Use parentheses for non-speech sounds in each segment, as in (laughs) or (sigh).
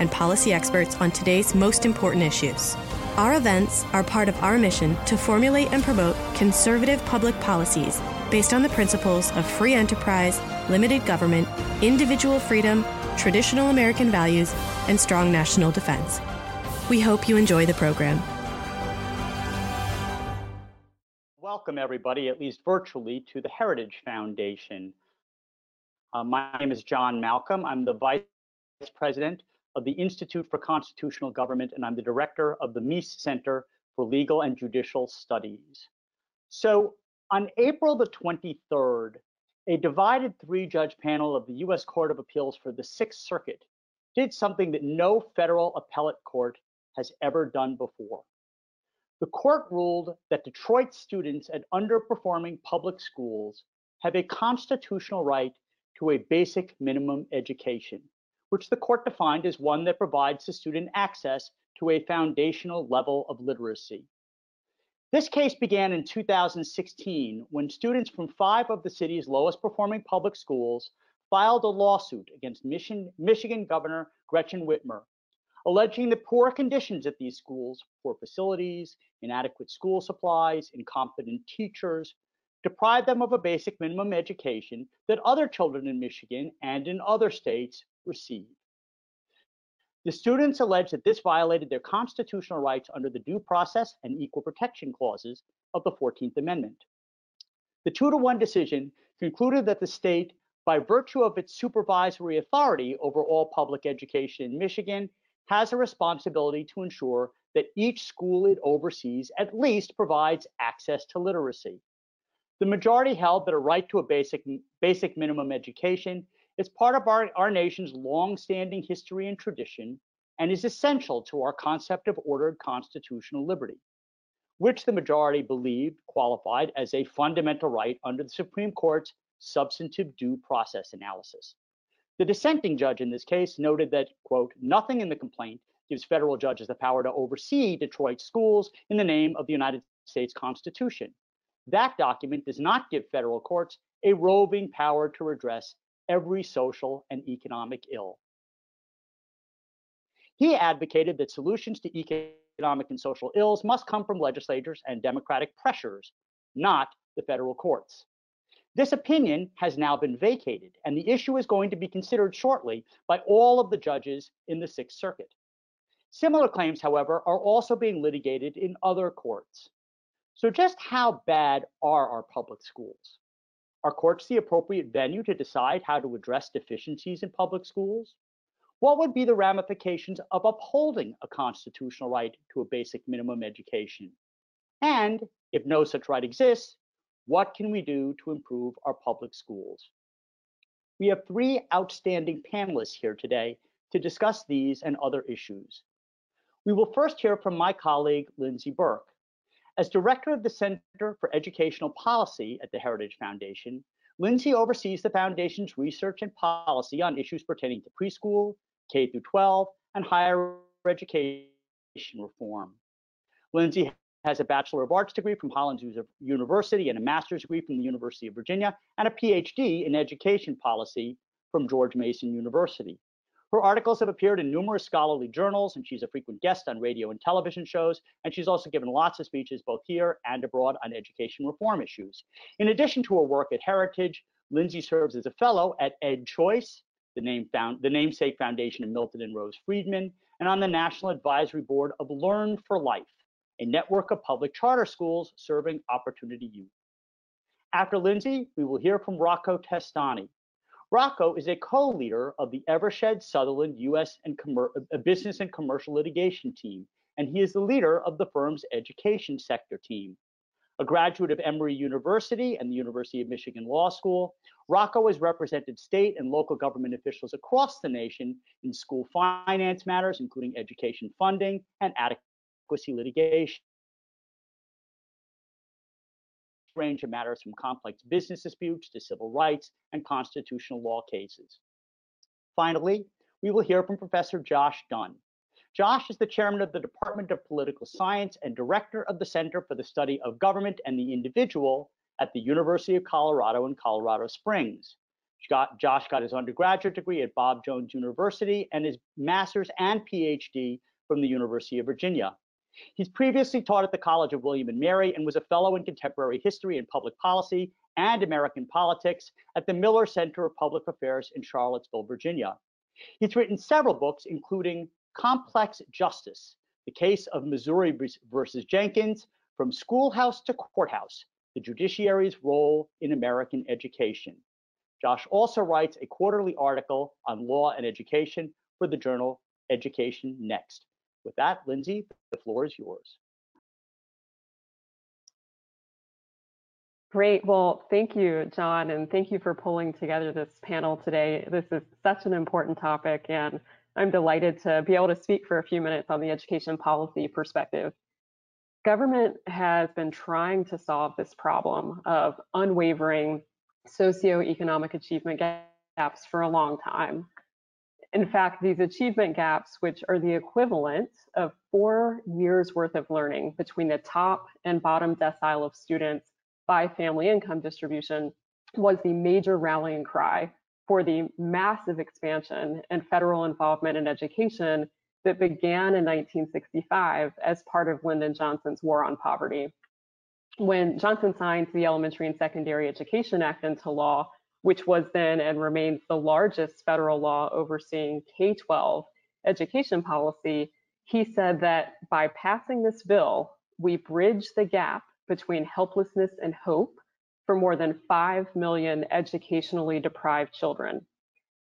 and policy experts on today's most important issues. Our events are part of our mission to formulate and promote conservative public policies based on the principles of free enterprise, limited government, individual freedom, traditional American values, and strong national defense. We hope you enjoy the program. welcome everybody, at least virtually, to the Heritage Foundation. Uh, my name is John Malcolm. I'm the Vice President of the Institute for Constitutional Government, and I'm the Director of the Meese Center for Legal and Judicial Studies. So on April the 23rd, a divided three-judge panel of the U.S. Court of Appeals for the Sixth Circuit did something that no federal appellate court has ever done before. The court ruled that Detroit students at underperforming public schools have a constitutional right to a basic minimum education, which the court defined as one that provides the student access to a foundational level of literacy. This case began in 2016 when students from five of the city's lowest performing public schools filed a lawsuit against Michigan, Governor Gretchen Whitmer alleging the poor conditions at these schools, poor facilities, inadequate school supplies, incompetent teachers, deprive them of a basic minimum education that other children in Michigan and in other states receive. The students allege that this violated their constitutional rights under the Due Process and Equal Protection Clauses of the 14th Amendment. The two to one decision concluded that the state, by virtue of its supervisory authority over all public education in Michigan has a responsibility to ensure that each school it oversees at least provides access to literacy. The majority held that a right to a basic, basic minimum education is part of our, our nation's long-standing history and tradition and is essential to our concept of ordered constitutional liberty, which the majority believed qualified as a fundamental right under the Supreme Court's substantive due process analysis. The dissenting judge in this case noted that, quote, nothing in the complaint gives federal judges the power to oversee Detroit schools in the name of the United States Constitution. That document does not give federal courts a roving power to redress every social and economic ill. He advocated that solutions to economic and social ills must come from legislators and democratic pressures, not the federal courts. This opinion has now been vacated, and the issue is going to be considered shortly by all of the judges in the Sixth Circuit. Similar claims, however, are also being litigated in other courts. So just how bad are our public schools? Are courts the appropriate venue to decide how to address deficiencies in public schools? What would be the ramifications of upholding a constitutional right to a basic minimum education? And if no such right exists, what can we do to improve our public schools? We have three outstanding panelists here today to discuss these and other issues. We will first hear from my colleague, Lindsey Burke. As director of the Center for Educational Policy at the Heritage Foundation, Lindsey oversees the foundation's research and policy on issues pertaining to preschool, K through 12, and higher education reform. Lindsey has a Bachelor of Arts degree from Hollins University and a master's degree from the University of Virginia and a PhD in education policy from George Mason University. Her articles have appeared in numerous scholarly journals, and she's a frequent guest on radio and television shows. And she's also given lots of speeches both here and abroad on education reform issues. In addition to her work at Heritage, Lindsey serves as a fellow at EdChoice, the, name found, the namesake foundation of Milton and Rose Friedman, and on the National Advisory Board of Learn for Life, a network of public charter schools serving opportunity youth. After Lindsey, we will hear from Rocco Testani. Rocco is a co-leader of the Evershed Sutherland U.S. and uh, Business and Commercial Litigation Team, and he is the leader of the firm's education sector team. A graduate of Emory University and the University of Michigan Law School, Rocco has represented state and local government officials across the nation in school finance matters, including education funding and adequacy litigation range of matters from complex business disputes to civil rights and constitutional law cases. Finally, we will hear from Professor Josh Dunn. Josh is the chairman of the Department of Political Science and director of the Center for the Study of Government and the Individual at the University of Colorado in Colorado Springs. Josh got his undergraduate degree at Bob Jones University and his master's and PhD from the University of Virginia. He's previously taught at the College of William and Mary and was a fellow in contemporary history and public policy and American politics at the Miller Center of Public Affairs in Charlottesville, Virginia. He's written several books, including Complex Justice, the case of Missouri versus Jenkins, from schoolhouse to courthouse, the judiciary's role in American education. Josh also writes a quarterly article on law and education for the journal Education Next. With that, Lindsey, the floor is yours. Great. Well, thank you, John, and thank you for pulling together this panel today. This is such an important topic, and I'm delighted to be able to speak for a few minutes on the education policy perspective. Government has been trying to solve this problem of unwavering socioeconomic achievement gaps for a long time. In fact, these achievement gaps, which are the equivalent of four years worth of learning between the top and bottom decile of students by family income distribution, was the major rallying cry for the massive expansion and federal involvement in education that began in 1965 as part of Lyndon Johnson's War on Poverty. When Johnson signed the Elementary and Secondary Education Act into law, which was then and remains the largest federal law overseeing K 12 education policy, he said that by passing this bill, we bridge the gap between helplessness and hope for more than 5 million educationally deprived children.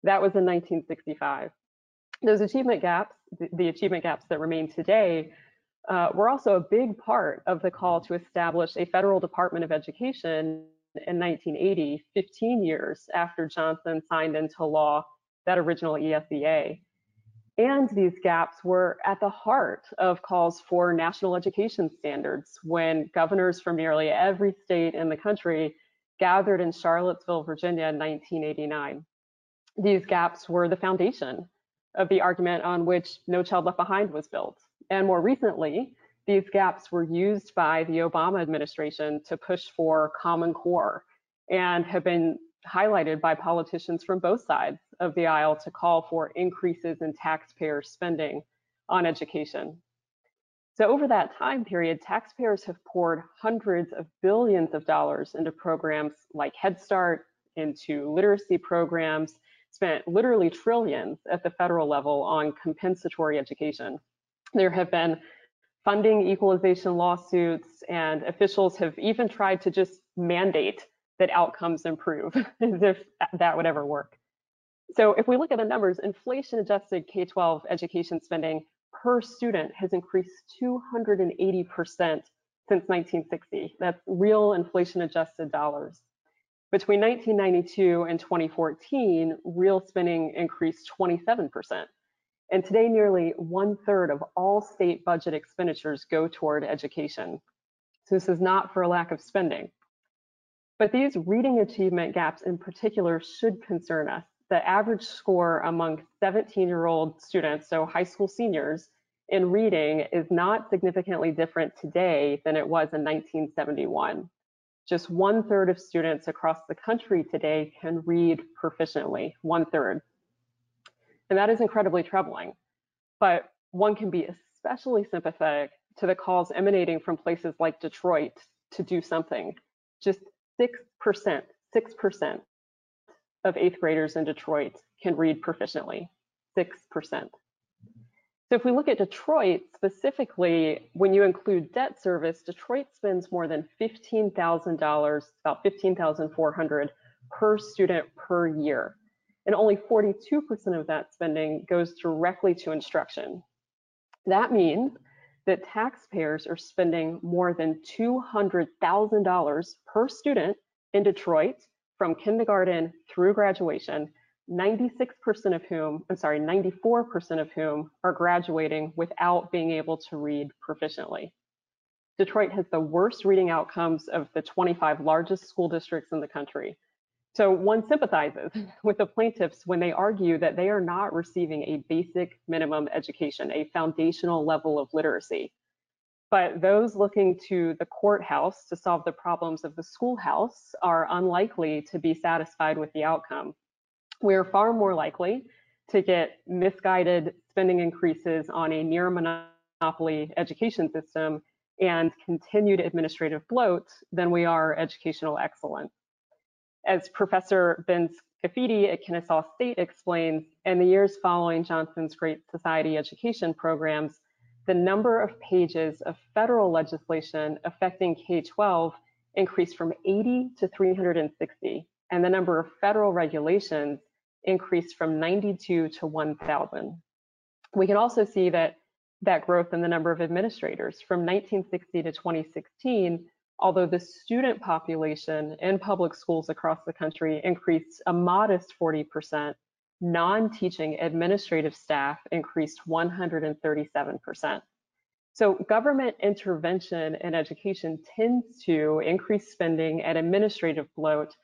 That was in 1965. Those achievement gaps, the, achievement gaps that remain today, uh, were also a big part of the call to establish a federal Department of Education in 1980, 15 years after Johnson signed into law that original ESEA. And these gaps were at the heart of calls for national education standards when governors from nearly every state in the country gathered in Charlottesville, Virginia in 1989. These gaps were the foundation of the argument on which No Child Left Behind was built. And more recently, these gaps were used by the Obama administration to push for Common Core and have been highlighted by politicians from both sides of the aisle to call for increases in taxpayer spending on education. So over that time period, taxpayers have poured hundreds of billions of dollars into programs like Head Start, into literacy programs, spent literally trillions at the federal level on compensatory education. There have been funding equalization lawsuits, and officials have even tried to just mandate that outcomes improve, (laughs) as if that would ever work. So if we look at the numbers, inflation adjusted K-12 education spending per student has increased 280% since 1960. That's real inflation adjusted dollars. Between 1992 and 2014, real spending increased 27%. And today, nearly one third of all state budget expenditures go toward education. So this is not for a lack of spending. But these reading achievement gaps in particular should concern us. The average score among 17 year old students, so high school seniors, in reading is not significantly different today than it was in 1971. Just one third of students across the country today can read proficiently, one third. And that is incredibly troubling. But one can be especially sympathetic to the calls emanating from places like Detroit to do something. Just 6%, 6% of eighth graders in Detroit can read proficiently, 6%. So if we look at Detroit specifically, when you include debt service, Detroit spends more than $15,000, about 15,400 per student per year and only 42% of that spending goes directly to instruction. That means that taxpayers are spending more than $200,000 per student in Detroit from kindergarten through graduation, 96% of whom, I'm sorry, 94% of whom are graduating without being able to read proficiently. Detroit has the worst reading outcomes of the 25 largest school districts in the country. So one sympathizes (laughs) with the plaintiffs when they argue that they are not receiving a basic minimum education, a foundational level of literacy. But those looking to the courthouse to solve the problems of the schoolhouse are unlikely to be satisfied with the outcome. We are far more likely to get misguided spending increases on a near monopoly education system and continued administrative bloat than we are educational excellence. As Professor Ben Scafidi at Kennesaw State explains, in the years following Johnson's Great Society education programs, the number of pages of federal legislation affecting K-12 increased from 80 to 360, and the number of federal regulations increased from 92 to 1,000. We can also see that that growth in the number of administrators from 1960 to 2016, although the student population in public schools across the country increased a modest 40%, non-teaching administrative staff increased 137%. So government intervention in education tends to increase spending and administrative bloat,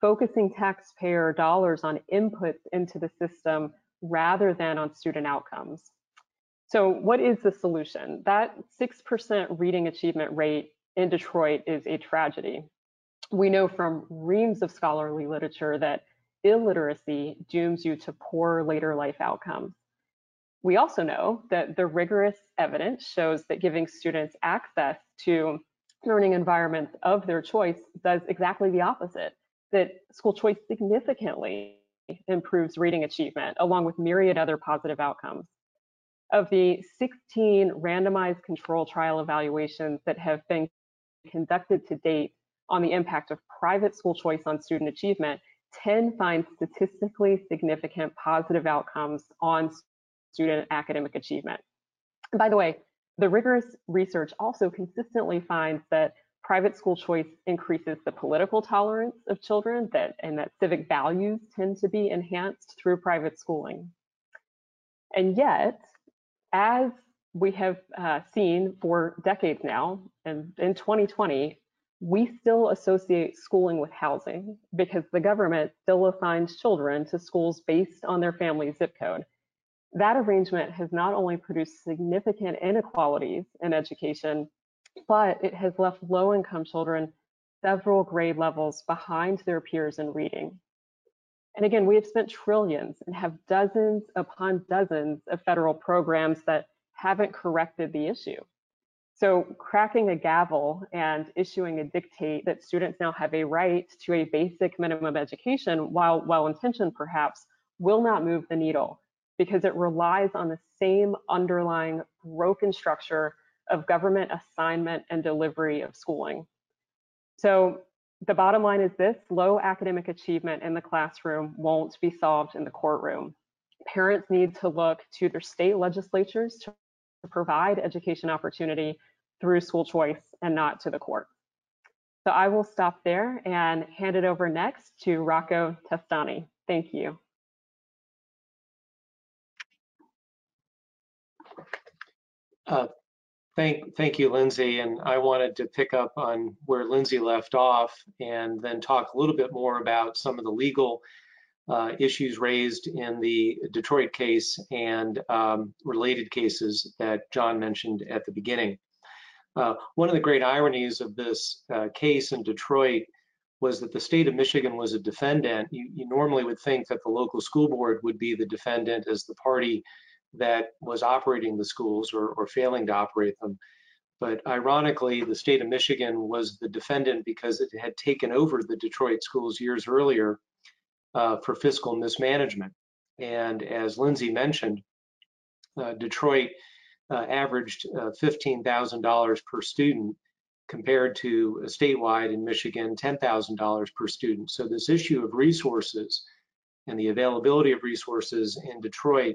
focusing taxpayer dollars on inputs into the system rather than on student outcomes. So what is the solution? That 6% reading achievement rate in Detroit is a tragedy. We know from reams of scholarly literature that illiteracy dooms you to poor later life outcomes. We also know that the rigorous evidence shows that giving students access to learning environments of their choice does exactly the opposite, that school choice significantly improves reading achievement along with myriad other positive outcomes. Of the 16 randomized control trial evaluations that have been conducted to date on the impact of private school choice on student achievement, 10 find statistically significant positive outcomes on student academic achievement. And by the way, the rigorous research also consistently finds that private school choice increases the political tolerance of children that and that civic values tend to be enhanced through private schooling. And yet, as we have uh, seen for decades now, and in 2020, we still associate schooling with housing because the government still assigns children to schools based on their family zip code. That arrangement has not only produced significant inequalities in education, but it has left low income children several grade levels behind their peers in reading. And again, we have spent trillions and have dozens upon dozens of federal programs that haven't corrected the issue. So cracking a gavel and issuing a dictate that students now have a right to a basic minimum education, while well-intentioned perhaps, will not move the needle because it relies on the same underlying broken structure of government assignment and delivery of schooling. So the bottom line is this, low academic achievement in the classroom won't be solved in the courtroom. Parents need to look to their state legislatures to provide education opportunity through school choice and not to the court. So I will stop there and hand it over next to Rocco Testani. Thank you. Uh, thank, thank you, Lindsey. And I wanted to pick up on where Lindsey left off and then talk a little bit more about some of the legal uh, issues raised in the Detroit case and um, related cases that John mentioned at the beginning. Uh, one of the great ironies of this uh, case in Detroit was that the state of Michigan was a defendant. You, you, normally would think that the local school board would be the defendant as the party that was operating the schools or, or failing to operate them. But ironically, the state of Michigan was the defendant because it had taken over the Detroit schools years earlier uh, for fiscal mismanagement. And as Lindsey mentioned, uh, Detroit uh, averaged uh, $15,000 per student compared to statewide in Michigan, $10,000 per student. So this issue of resources and the availability of resources in Detroit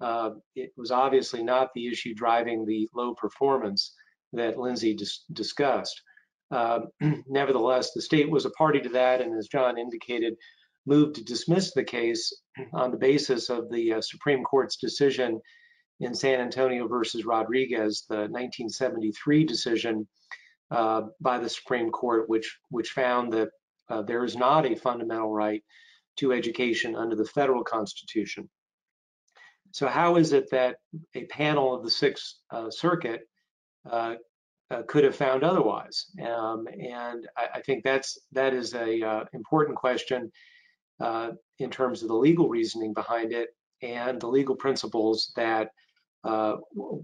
uh, it was obviously not the issue driving the low performance that Lindsey dis discussed. Uh, (clears throat) nevertheless, the state was a party to that, and as John indicated, moved to dismiss the case on the basis of the uh, Supreme Court's decision in San Antonio versus Rodriguez, the 1973 decision uh, by the Supreme Court, which which found that uh, there is not a fundamental right to education under the federal constitution. So how is it that a panel of the Sixth uh, Circuit uh, uh, could have found otherwise? Um, and I, I, think that's that is a uh, important question uh, in terms of the legal reasoning behind it and the legal principles that uh,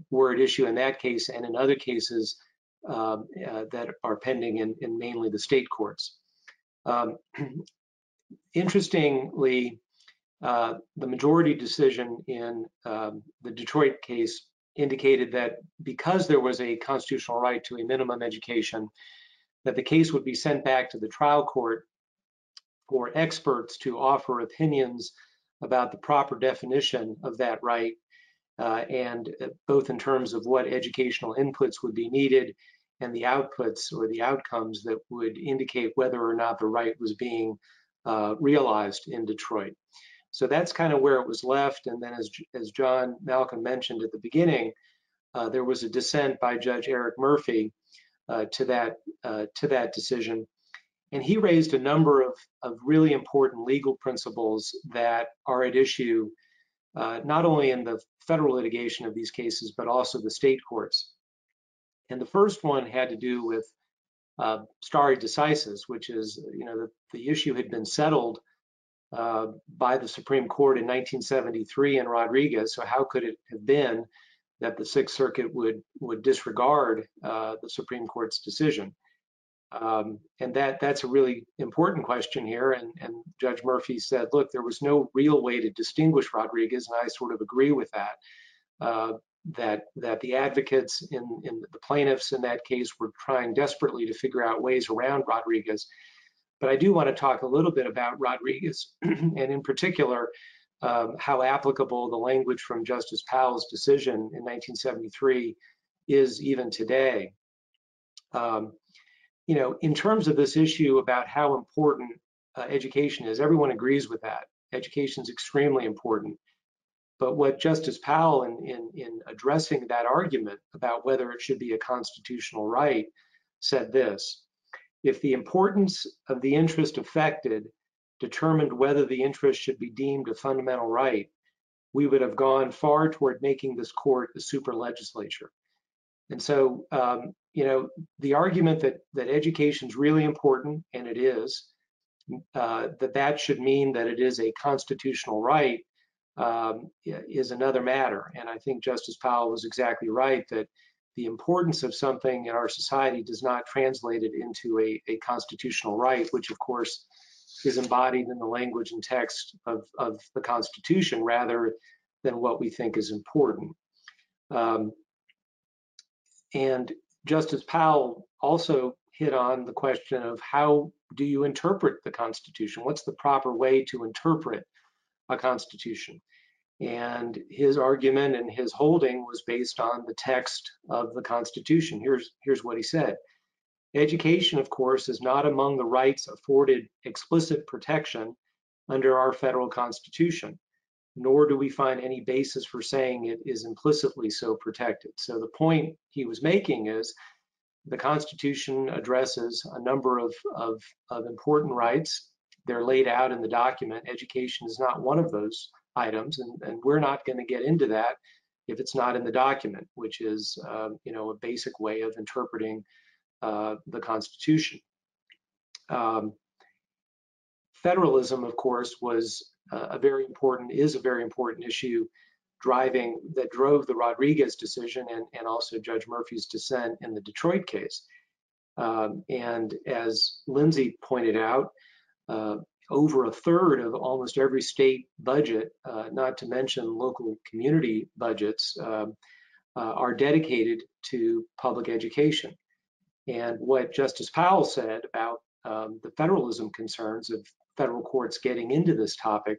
were at issue in that case and in other cases um, that are pending in, in, mainly the state courts. Um, (clears throat) interestingly, uh, the majority decision in um, the Detroit case indicated that because there was a constitutional right to a minimum education, that the case would be sent back to the trial court for experts to offer opinions about the proper definition of that right, uh, and uh, both in terms of what educational inputs would be needed and the outputs or the outcomes that would indicate whether or not the right was being uh, realized in Detroit. So that's kind of where it was left. And then as, as John Malcolm mentioned at the beginning, uh, there was a dissent by Judge Eric Murphy uh, to that uh, to that decision. And he raised a number of, of really important legal principles that are at issue, uh, not only in the federal litigation of these cases, but also the state courts. And the first one had to do with uh, stare decisis, which is, you know, the, the issue had been settled uh, by the Supreme Court in 1973 in Rodriguez. So how could it have been that the Sixth Circuit would would disregard uh, the Supreme Court's decision? Um, and that that's a really important question here. And, and Judge Murphy said, look, there was no real way to distinguish Rodriguez, and I sort of agree with that. Uh, that that the advocates in, in the plaintiffs in that case were trying desperately to figure out ways around Rodriguez but I do want to talk a little bit about Rodriguez, (clears throat) and in particular, um, how applicable the language from Justice Powell's decision in 1973 is even today. Um, you know, in terms of this issue about how important uh, education is, everyone agrees with that. Education is extremely important. But what Justice Powell, in, in, in addressing that argument about whether it should be a constitutional right, said this if the importance of the interest affected determined whether the interest should be deemed a fundamental right, we would have gone far toward making this court a super legislature. And so, um, you know, the argument that that education is really important, and it is, uh, that that should mean that it is a constitutional right um, is another matter. And I think Justice Powell was exactly right that the importance of something in our society does not translate it into a, a constitutional right, which of course is embodied in the language and text of, of the Constitution rather than what we think is important. Um, and Justice Powell also hit on the question of how do you interpret the Constitution? What's the proper way to interpret a Constitution? And his argument and his holding was based on the text of the Constitution. Here's, here's what he said. Education, of course, is not among the rights afforded explicit protection under our federal Constitution, nor do we find any basis for saying it is implicitly so protected. So the point he was making is the Constitution addresses a number of, of, of important rights. They're laid out in the document. Education is not one of those items, and, and we're not going to get into that if it's not in the document, which is uh, you know a basic way of interpreting uh, the Constitution. Um, federalism, of course, was a very important is a very important issue driving that drove the Rodriguez decision and, and also Judge Murphy's dissent in the Detroit case. Um, and as Lindsey pointed out, uh, over a third of almost every state budget, uh, not to mention local community budgets, um, uh, are dedicated to public education. And what Justice Powell said about um, the federalism concerns of federal courts getting into this topic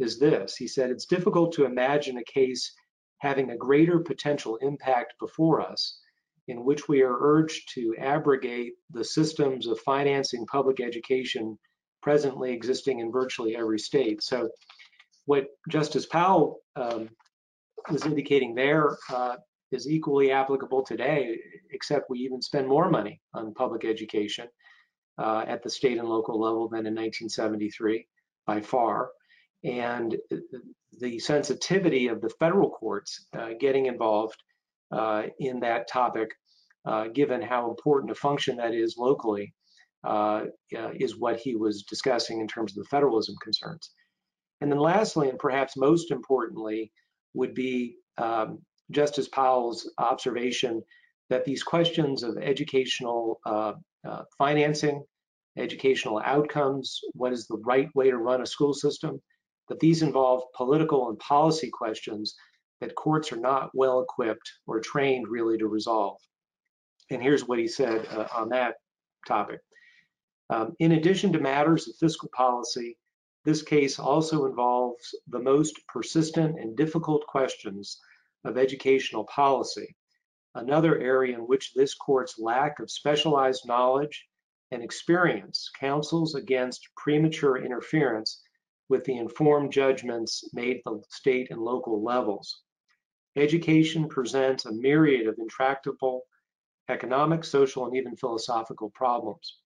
is this. He said, it's difficult to imagine a case having a greater potential impact before us in which we are urged to abrogate the systems of financing public education presently existing in virtually every state. So what Justice Powell um, was indicating there uh, is equally applicable today, except we even spend more money on public education uh, at the state and local level than in 1973 by far. And the sensitivity of the federal courts uh, getting involved uh, in that topic, uh, given how important a function that is locally, uh, is what he was discussing in terms of the federalism concerns. And then lastly, and perhaps most importantly, would be um, Justice Powell's observation that these questions of educational uh, uh, financing, educational outcomes, what is the right way to run a school system, But these involve political and policy questions that courts are not well equipped or trained really to resolve. And here's what he said uh, on that topic. Um, in addition to matters of fiscal policy, this case also involves the most persistent and difficult questions of educational policy, another area in which this court's lack of specialized knowledge and experience counsels against premature interference with the informed judgments made at the state and local levels. Education presents a myriad of intractable economic, social, and even philosophical problems.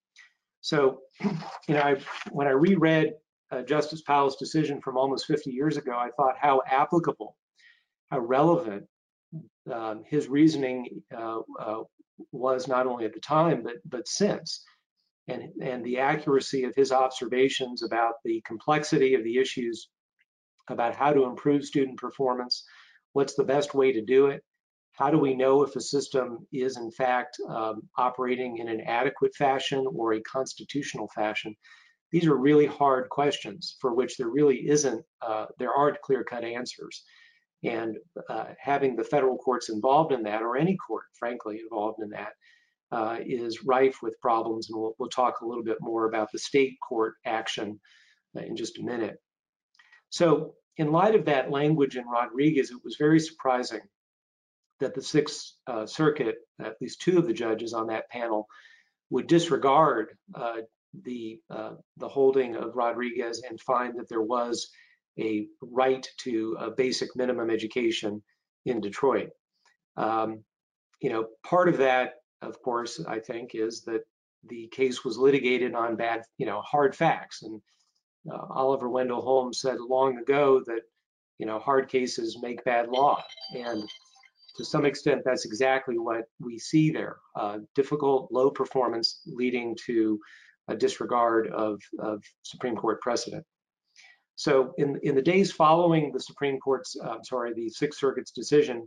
So, you know, I, when I reread uh, Justice Powell's decision from almost 50 years ago, I thought how applicable, how relevant um, his reasoning uh, uh, was not only at the time, but, but since and, and the accuracy of his observations about the complexity of the issues, about how to improve student performance, what's the best way to do it, how do we know if a system is in fact um, operating in an adequate fashion or a constitutional fashion? These are really hard questions for which there really isn't, uh, there aren't clear-cut answers. And uh, having the federal courts involved in that, or any court, frankly, involved in that, uh, is rife with problems, and we'll, we'll talk a little bit more about the state court action uh, in just a minute. So in light of that language in Rodriguez, it was very surprising that the Sixth uh, Circuit, at least two of the judges on that panel, would disregard uh, the uh, the holding of Rodriguez and find that there was a right to a basic minimum education in Detroit. Um, you know, part of that of course, I think, is that the case was litigated on bad, you know, hard facts. And uh, Oliver Wendell Holmes said long ago that, you know, hard cases make bad law. And to some extent, that's exactly what we see there. Uh, difficult, low performance leading to a disregard of, of Supreme Court precedent. So in, in the days following the Supreme Court's, uh, sorry, the Sixth Circuit's decision,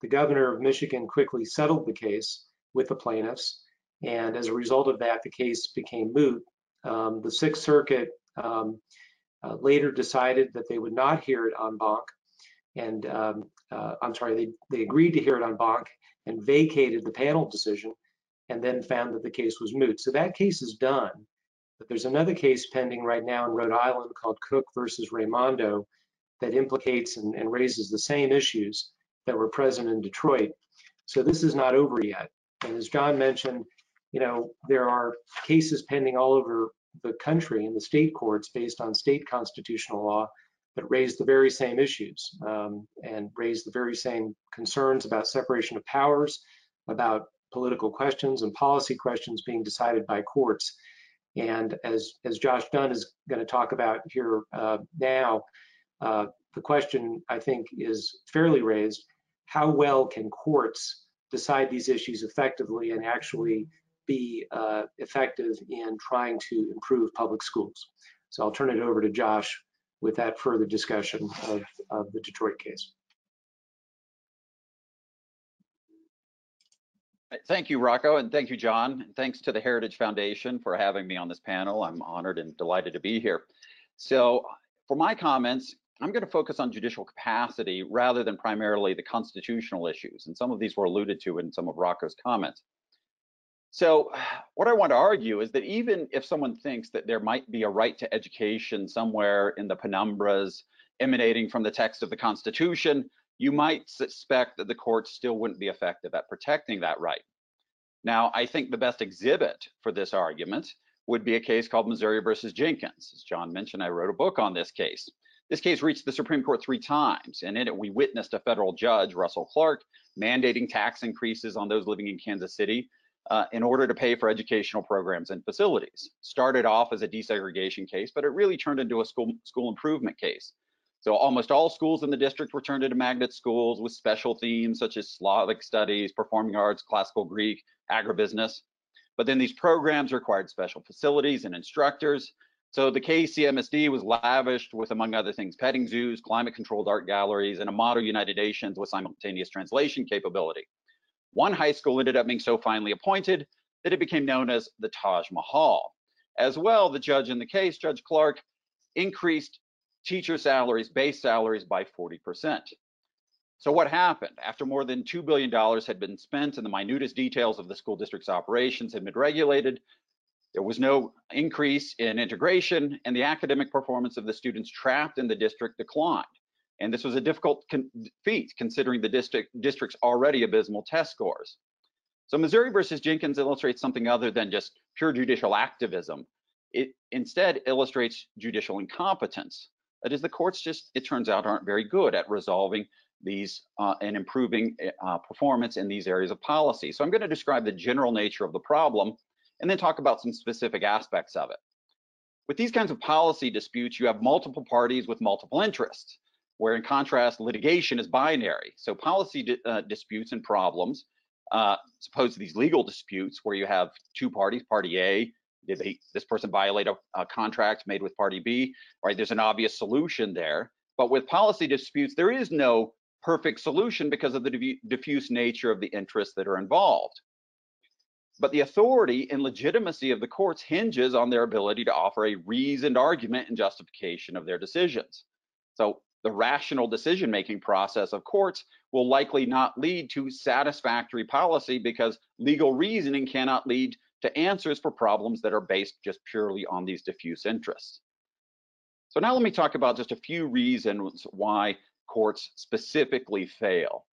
the governor of Michigan quickly settled the case with the plaintiffs. And as a result of that, the case became moot. Um, the Sixth Circuit um, uh, later decided that they would not hear it en banc. And um, uh, I'm sorry, they, they agreed to hear it en banc and vacated the panel decision and then found that the case was moot. So that case is done. But there's another case pending right now in Rhode Island called Cook versus Raimondo that implicates and, and raises the same issues that were present in Detroit. So this is not over yet. And as John mentioned, you know, there are cases pending all over the country in the state courts based on state constitutional law that raise the very same issues um, and raise the very same concerns about separation of powers, about political questions and policy questions being decided by courts. And as, as Josh Dunn is going to talk about here uh, now, uh, the question I think is fairly raised, how well can courts decide these issues effectively and actually be uh, effective in trying to improve public schools. So I'll turn it over to Josh with that further discussion of, of the Detroit case. Thank you, Rocco, and thank you, John. Thanks to the Heritage Foundation for having me on this panel. I'm honored and delighted to be here. So for my comments, I'm going to focus on judicial capacity rather than primarily the constitutional issues. And some of these were alluded to in some of Rocco's comments. So what I want to argue is that even if someone thinks that there might be a right to education somewhere in the penumbras emanating from the text of the Constitution, you might suspect that the courts still wouldn't be effective at protecting that right. Now, I think the best exhibit for this argument would be a case called Missouri versus Jenkins. As John mentioned, I wrote a book on this case. This case reached the Supreme Court three times, and in it, we witnessed a federal judge, Russell Clark, mandating tax increases on those living in Kansas City uh, in order to pay for educational programs and facilities. Started off as a desegregation case, but it really turned into a school, school improvement case. So almost all schools in the district were turned into magnet schools with special themes such as Slavic studies, performing arts, classical Greek, agribusiness. But then these programs required special facilities and instructors. So the KCMSD was lavished with, among other things, petting zoos, climate-controlled art galleries, and a model United Nations with simultaneous translation capability. One high school ended up being so finely appointed that it became known as the Taj Mahal. As well, the judge in the case, Judge Clark, increased teacher salaries, base salaries by 40%. So what happened? After more than $2 billion had been spent and the minutest details of the school district's operations had been regulated, there was no increase in integration and the academic performance of the students trapped in the district declined. And this was a difficult con feat considering the district, district's already abysmal test scores. So Missouri versus Jenkins illustrates something other than just pure judicial activism. It instead illustrates judicial incompetence. That is, the courts just, it turns out, aren't very good at resolving these uh, and improving uh, performance in these areas of policy. So I'm going to describe the general nature of the problem and then talk about some specific aspects of it. With these kinds of policy disputes, you have multiple parties with multiple interests, where in contrast, litigation is binary. So policy di uh, disputes and problems, uh, suppose these legal disputes where you have two parties, party A did they, this person violate a, a contract made with party B? Right, there's an obvious solution there. But with policy disputes, there is no perfect solution because of the diffuse nature of the interests that are involved. But the authority and legitimacy of the courts hinges on their ability to offer a reasoned argument and justification of their decisions. So the rational decision-making process of courts will likely not lead to satisfactory policy because legal reasoning cannot lead to answers for problems that are based just purely on these diffuse interests. So now let me talk about just a few reasons why courts specifically fail.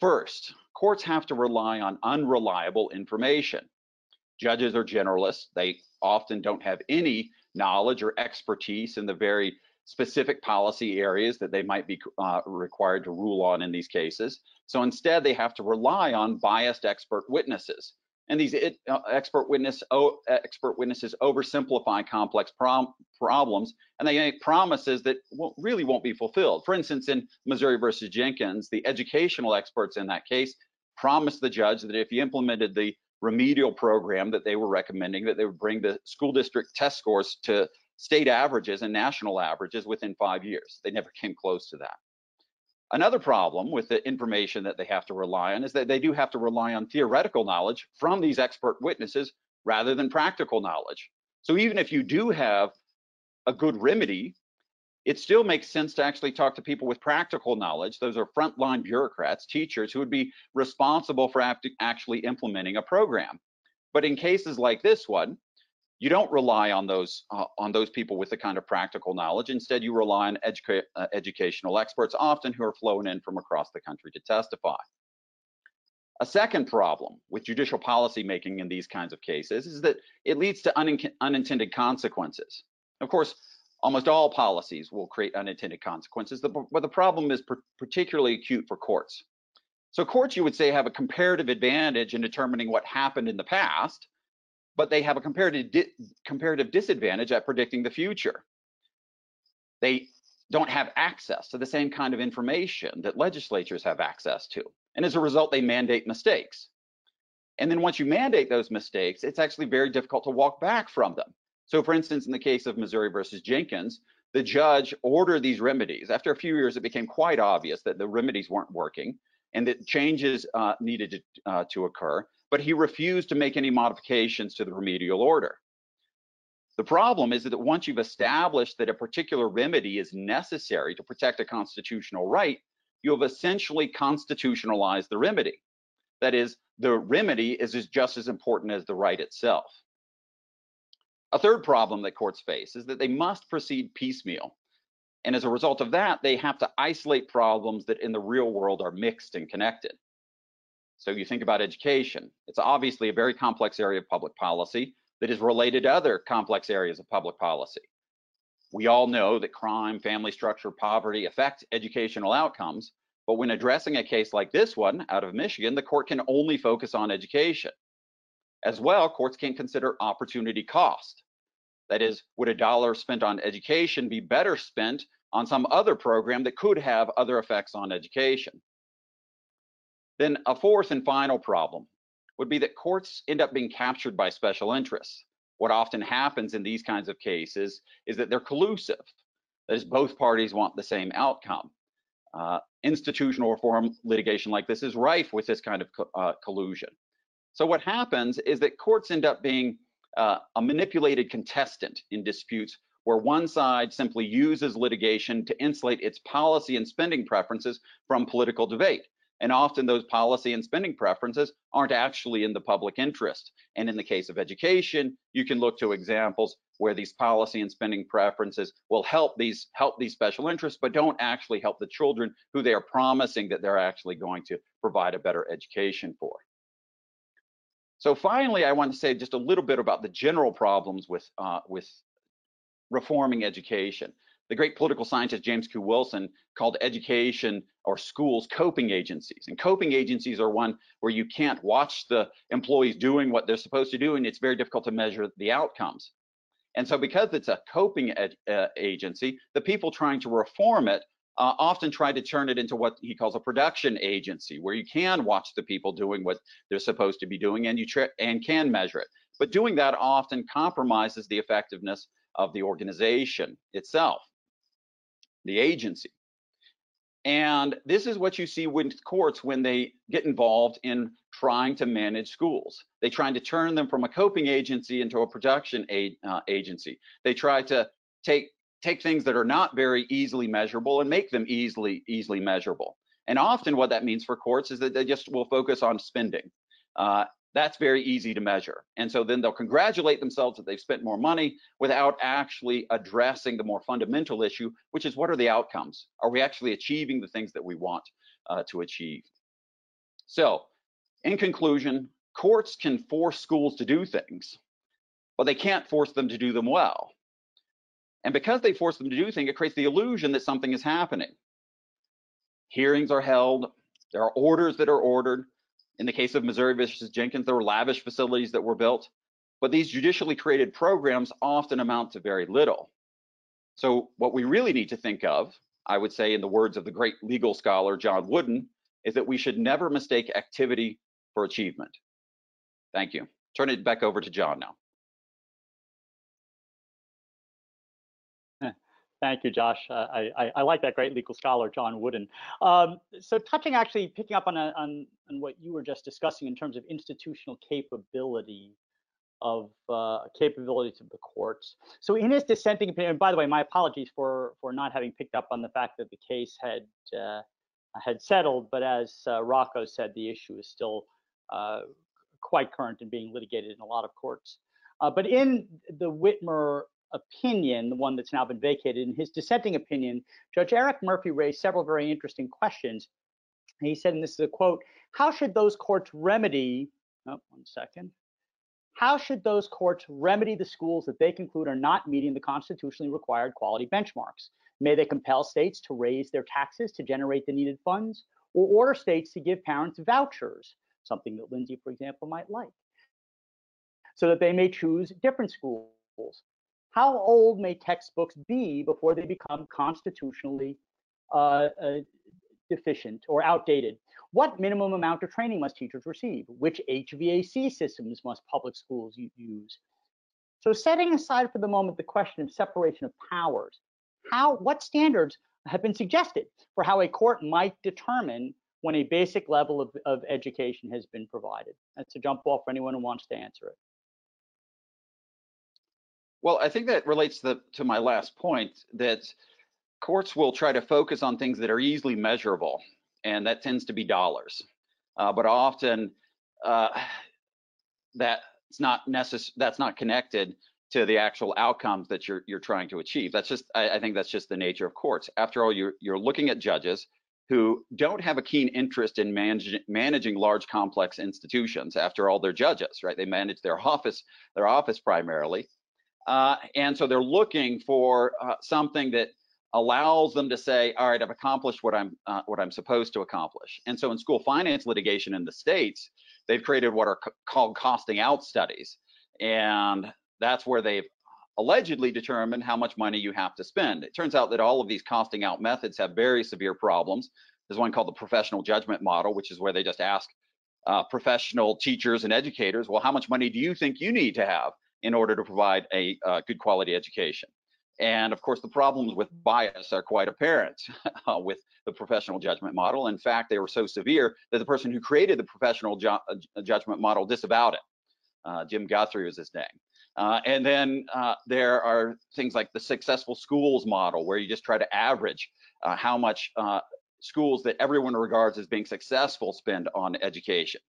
First, courts have to rely on unreliable information. Judges are generalists. They often don't have any knowledge or expertise in the very specific policy areas that they might be uh, required to rule on in these cases. So instead, they have to rely on biased expert witnesses and these it, uh, expert witness oh, expert witnesses oversimplify complex prom, problems and they make promises that won't, really won't be fulfilled. For instance, in Missouri versus Jenkins, the educational experts in that case promised the judge that if he implemented the remedial program that they were recommending, that they would bring the school district test scores to state averages and national averages within five years. They never came close to that. Another problem with the information that they have to rely on is that they do have to rely on theoretical knowledge from these expert witnesses rather than practical knowledge. So even if you do have a good remedy, it still makes sense to actually talk to people with practical knowledge. Those are frontline bureaucrats, teachers who would be responsible for actually implementing a program. But in cases like this one, you don't rely on those uh, on those people with the kind of practical knowledge. Instead, you rely on educa uh, educational experts, often who are flown in from across the country to testify. A second problem with judicial policy making in these kinds of cases is that it leads to un unintended consequences. Of course, almost all policies will create unintended consequences, but the problem is particularly acute for courts. So courts, you would say, have a comparative advantage in determining what happened in the past, but they have a comparative, di comparative disadvantage at predicting the future. They don't have access to the same kind of information that legislatures have access to. And as a result, they mandate mistakes. And then once you mandate those mistakes, it's actually very difficult to walk back from them. So for instance, in the case of Missouri versus Jenkins, the judge ordered these remedies. After a few years, it became quite obvious that the remedies weren't working and that changes uh, needed to, uh, to occur but he refused to make any modifications to the remedial order. The problem is that once you've established that a particular remedy is necessary to protect a constitutional right, you have essentially constitutionalized the remedy. That is, the remedy is just as important as the right itself. A third problem that courts face is that they must proceed piecemeal. And as a result of that, they have to isolate problems that in the real world are mixed and connected. So you think about education. It's obviously a very complex area of public policy that is related to other complex areas of public policy. We all know that crime, family structure, poverty affect educational outcomes, but when addressing a case like this one out of Michigan, the court can only focus on education. As well, courts can consider opportunity cost. That is, would a dollar spent on education be better spent on some other program that could have other effects on education? Then a fourth and final problem would be that courts end up being captured by special interests. What often happens in these kinds of cases is that they're collusive. That is, both parties want the same outcome. Uh, institutional reform litigation like this is rife with this kind of co uh, collusion. So what happens is that courts end up being uh, a manipulated contestant in disputes where one side simply uses litigation to insulate its policy and spending preferences from political debate. And often those policy and spending preferences aren't actually in the public interest. And in the case of education, you can look to examples where these policy and spending preferences will help these help these special interests, but don't actually help the children who they are promising that they're actually going to provide a better education for. So finally, I want to say just a little bit about the general problems with uh, with reforming education. The great political scientist James Q. Wilson called education or schools coping agencies. And coping agencies are one where you can't watch the employees doing what they're supposed to do, and it's very difficult to measure the outcomes. And so because it's a coping uh, agency, the people trying to reform it uh, often try to turn it into what he calls a production agency, where you can watch the people doing what they're supposed to be doing and you and can measure it. But doing that often compromises the effectiveness of the organization itself, the agency. And this is what you see with courts when they get involved in trying to manage schools. They try to turn them from a coping agency into a production uh, agency. They try to take take things that are not very easily measurable and make them easily easily measurable. And often what that means for courts is that they just will focus on spending. Uh, that's very easy to measure. And so then they'll congratulate themselves that they've spent more money without actually addressing the more fundamental issue, which is what are the outcomes? Are we actually achieving the things that we want uh, to achieve? So in conclusion, courts can force schools to do things, but they can't force them to do them well. And because they force them to do things, it creates the illusion that something is happening. Hearings are held, there are orders that are ordered, in the case of Missouri versus Jenkins, there were lavish facilities that were built, but these judicially created programs often amount to very little. So what we really need to think of, I would say in the words of the great legal scholar John Wooden, is that we should never mistake activity for achievement. Thank you. Turn it back over to John now. Thank you, Josh. Uh, I, I, like that great legal scholar, John Wooden. Um, so touching actually, picking up on, a, on, on, what you were just discussing in terms of institutional capability of uh, capabilities of the courts. So in his dissenting opinion, by the way, my apologies for, for not having picked up on the fact that the case had, uh, had settled, but as uh, Rocco said, the issue is still uh, quite current and being litigated in a lot of courts. Uh, but in the Whitmer opinion, the one that's now been vacated, in his dissenting opinion, Judge Eric Murphy raised several very interesting questions. He said, and this is a quote, how should those courts remedy, oh, one second, how should those courts remedy the schools that they conclude are not meeting the constitutionally required quality benchmarks? May they compel states to raise their taxes to generate the needed funds, or order states to give parents vouchers, something that Lindsey, for example, might like, so that they may choose different schools how old may textbooks be before they become constitutionally uh, uh, deficient or outdated? What minimum amount of training must teachers receive? Which HVAC systems must public schools use? So setting aside for the moment the question of separation of powers, how, what standards have been suggested for how a court might determine when a basic level of, of education has been provided? That's a jump ball for anyone who wants to answer it. Well, I think that relates to, to my last point that courts will try to focus on things that are easily measurable, and that tends to be dollars. uh, but often uh, that's not necess- that's not connected to the actual outcomes that you're you're trying to achieve. That's just I, I think that's just the nature of courts. After all, you're you're looking at judges who don't have a keen interest in managing managing large complex institutions. After all, they're judges, right? They manage their office their office primarily, uh, and so they're looking for uh, something that allows them to say, all right, I've accomplished what I'm uh, what I'm supposed to accomplish. And so in school finance litigation in the states, they've created what are called costing out studies, and that's where they've allegedly determined how much money you have to spend. It turns out that all of these costing out methods have very severe problems. There's one called the professional judgment model, which is where they just ask uh, professional teachers and educators, well, how much money do you think you need to have in order to provide a uh, good quality education? And of course, the problems with bias are quite apparent (laughs) uh, with the professional judgment model. In fact, they were so severe that the person who created the professional ju uh, judgment model disavowed it. Uh, Jim Guthrie was his name. Uh, and then uh, there are things like the successful schools model, where you just try to average uh, how much schools that everyone regards as being successful spend on education.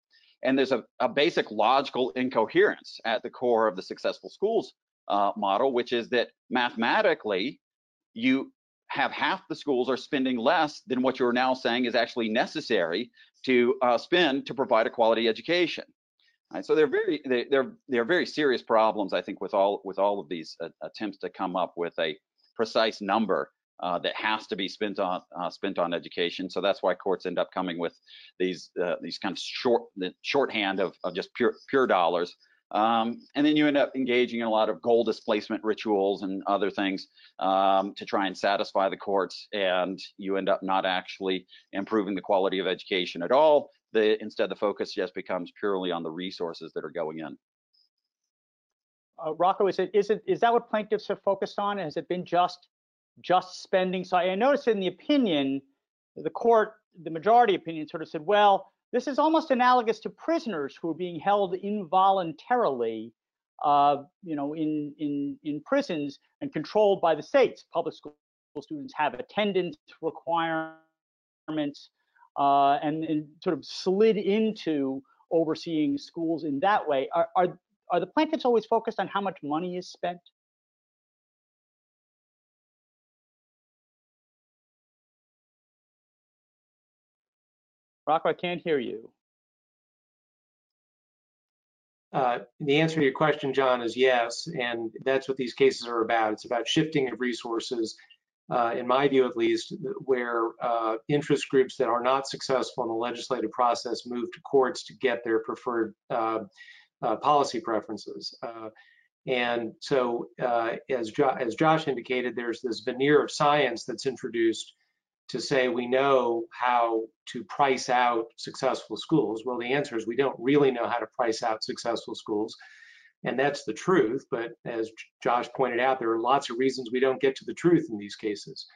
And there's a, a basic logical incoherence at the core of the successful schools uh, model, which is that mathematically, you have half the schools are spending less than what you're now saying is actually necessary to uh, spend to provide a quality education. So they're very they, they're they're very serious problems, I think, with all with all of these uh, attempts to come up with a precise number uh, that has to be spent on uh, spent on education. So that's why courts end up coming with these uh, these kind of short the shorthand of, of just pure pure dollars um, and then you end up engaging in a lot of goal displacement rituals and other things um, to try and satisfy the courts, and you end up not actually improving the quality of education at all. The, instead, the focus just becomes purely on the resources that are going in. Uh, Rocco, is it is it is that what plaintiffs have focused on? Has it been just just spending? So I noticed in the opinion, the court, the majority opinion, sort of said, well, this is almost analogous to prisoners who are being held involuntarily, uh, you know, in, in, in prisons and controlled by the states. Public school students have attendance requirements uh, and, and, sort of slid into overseeing schools in that way. Are, are, are the plaintiffs always focused on how much money is spent? Rocco, I can't hear you. Uh, the answer to your question, John, is yes, and that's what these cases are about. It's about shifting of resources, uh, in my view at least, where uh, interest groups that are not successful in the legislative process move to courts to get their preferred uh, uh, policy preferences. Uh, and so, as, jo as Josh indicated, there's this veneer of science that's introduced to say we know how to price out successful schools. Well, the answer is we don't really know how to price out successful schools. And that's the truth. But as Josh pointed out, there are lots of reasons we don't get to the truth in these cases.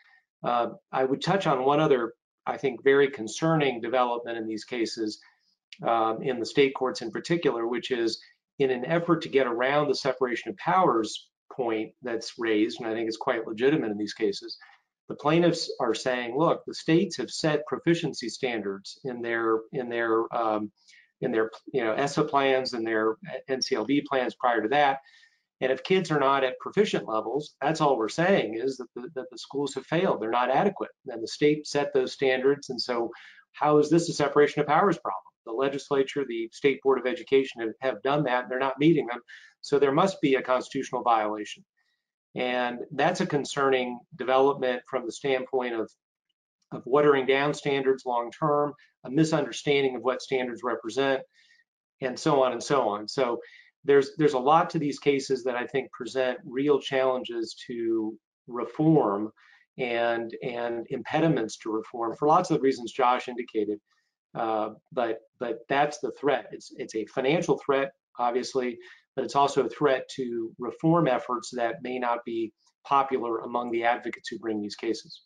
Uh, I would touch on one other, I think, very concerning development in these cases, um, in the state courts in particular, which is in an effort to get around the separation of powers point that's raised, and I think it's quite legitimate in these cases, the plaintiffs are saying, look, the states have set proficiency standards in their in their um, in their you know ESSA plans and their NCLB plans prior to that. And if kids are not at proficient levels, that's all we're saying is that the, that the schools have failed. They're not adequate. And the state set those standards. And so how is this a separation of powers problem? The legislature, the State Board of Education have, have done that. And they're not meeting them. So there must be a constitutional violation. And that's a concerning development from the standpoint of, of watering down standards long term, a misunderstanding of what standards represent, and so on and so on. So there's there's a lot to these cases that I think present real challenges to reform and and impediments to reform for lots of the reasons Josh indicated. Uh, but but that's the threat. It's it's a financial threat, obviously, but it's also a threat to reform efforts that may not be popular among the advocates who bring these cases.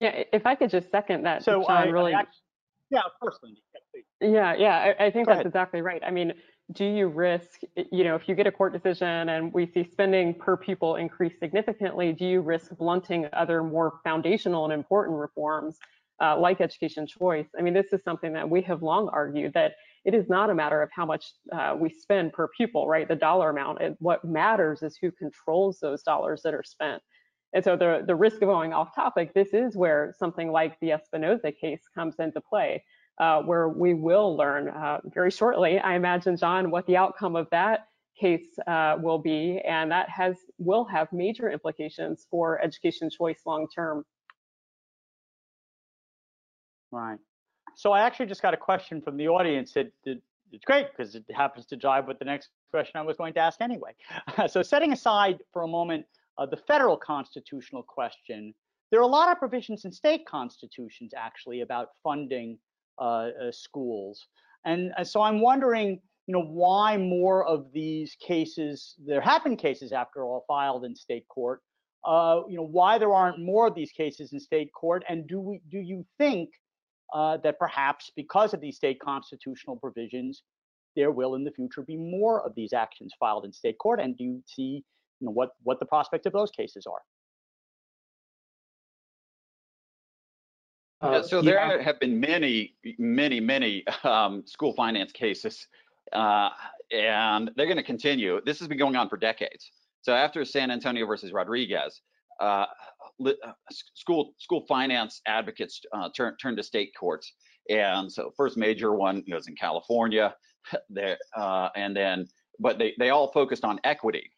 Yeah, if I could just second that, so John, I, really. I actually, yeah, of course, Lindy. Yeah, yeah, I, I think Go that's ahead. exactly right. I mean, do you risk, you know, if you get a court decision and we see spending per pupil increase significantly, do you risk blunting other more foundational and important reforms uh, like education choice, I mean, this is something that we have long argued that it is not a matter of how much uh, we spend per pupil, right? The dollar amount. It, what matters is who controls those dollars that are spent. And so the, the risk of going off topic, this is where something like the Espinoza case comes into play, uh, where we will learn uh, very shortly, I imagine, John, what the outcome of that case uh, will be, and that has will have major implications for education choice long term. Right. So I actually just got a question from the audience. that, it it's great because it happens to jive with the next question I was going to ask anyway. (laughs) so setting aside for a moment uh, the federal constitutional question, there are a lot of provisions in state constitutions actually about funding uh, uh, schools. And so I'm wondering, you know, why more of these cases, there have been cases after all filed in state court, uh, you know, why there aren't more of these cases in state court, and do we, do you think uh, that perhaps because of these state constitutional provisions, there will in the future be more of these actions filed in state court, and do you see, you know, what what the prospect of those cases are? Uh, so there yeah. have been many, many, many um, school finance cases, uh, and they're going to continue. This has been going on for decades. So after San Antonio versus Rodriguez, uh, uh school school finance advocates uh, turn turn to state courts, and so first major one was in California, (laughs) there, uh, and then but they they all focused on equity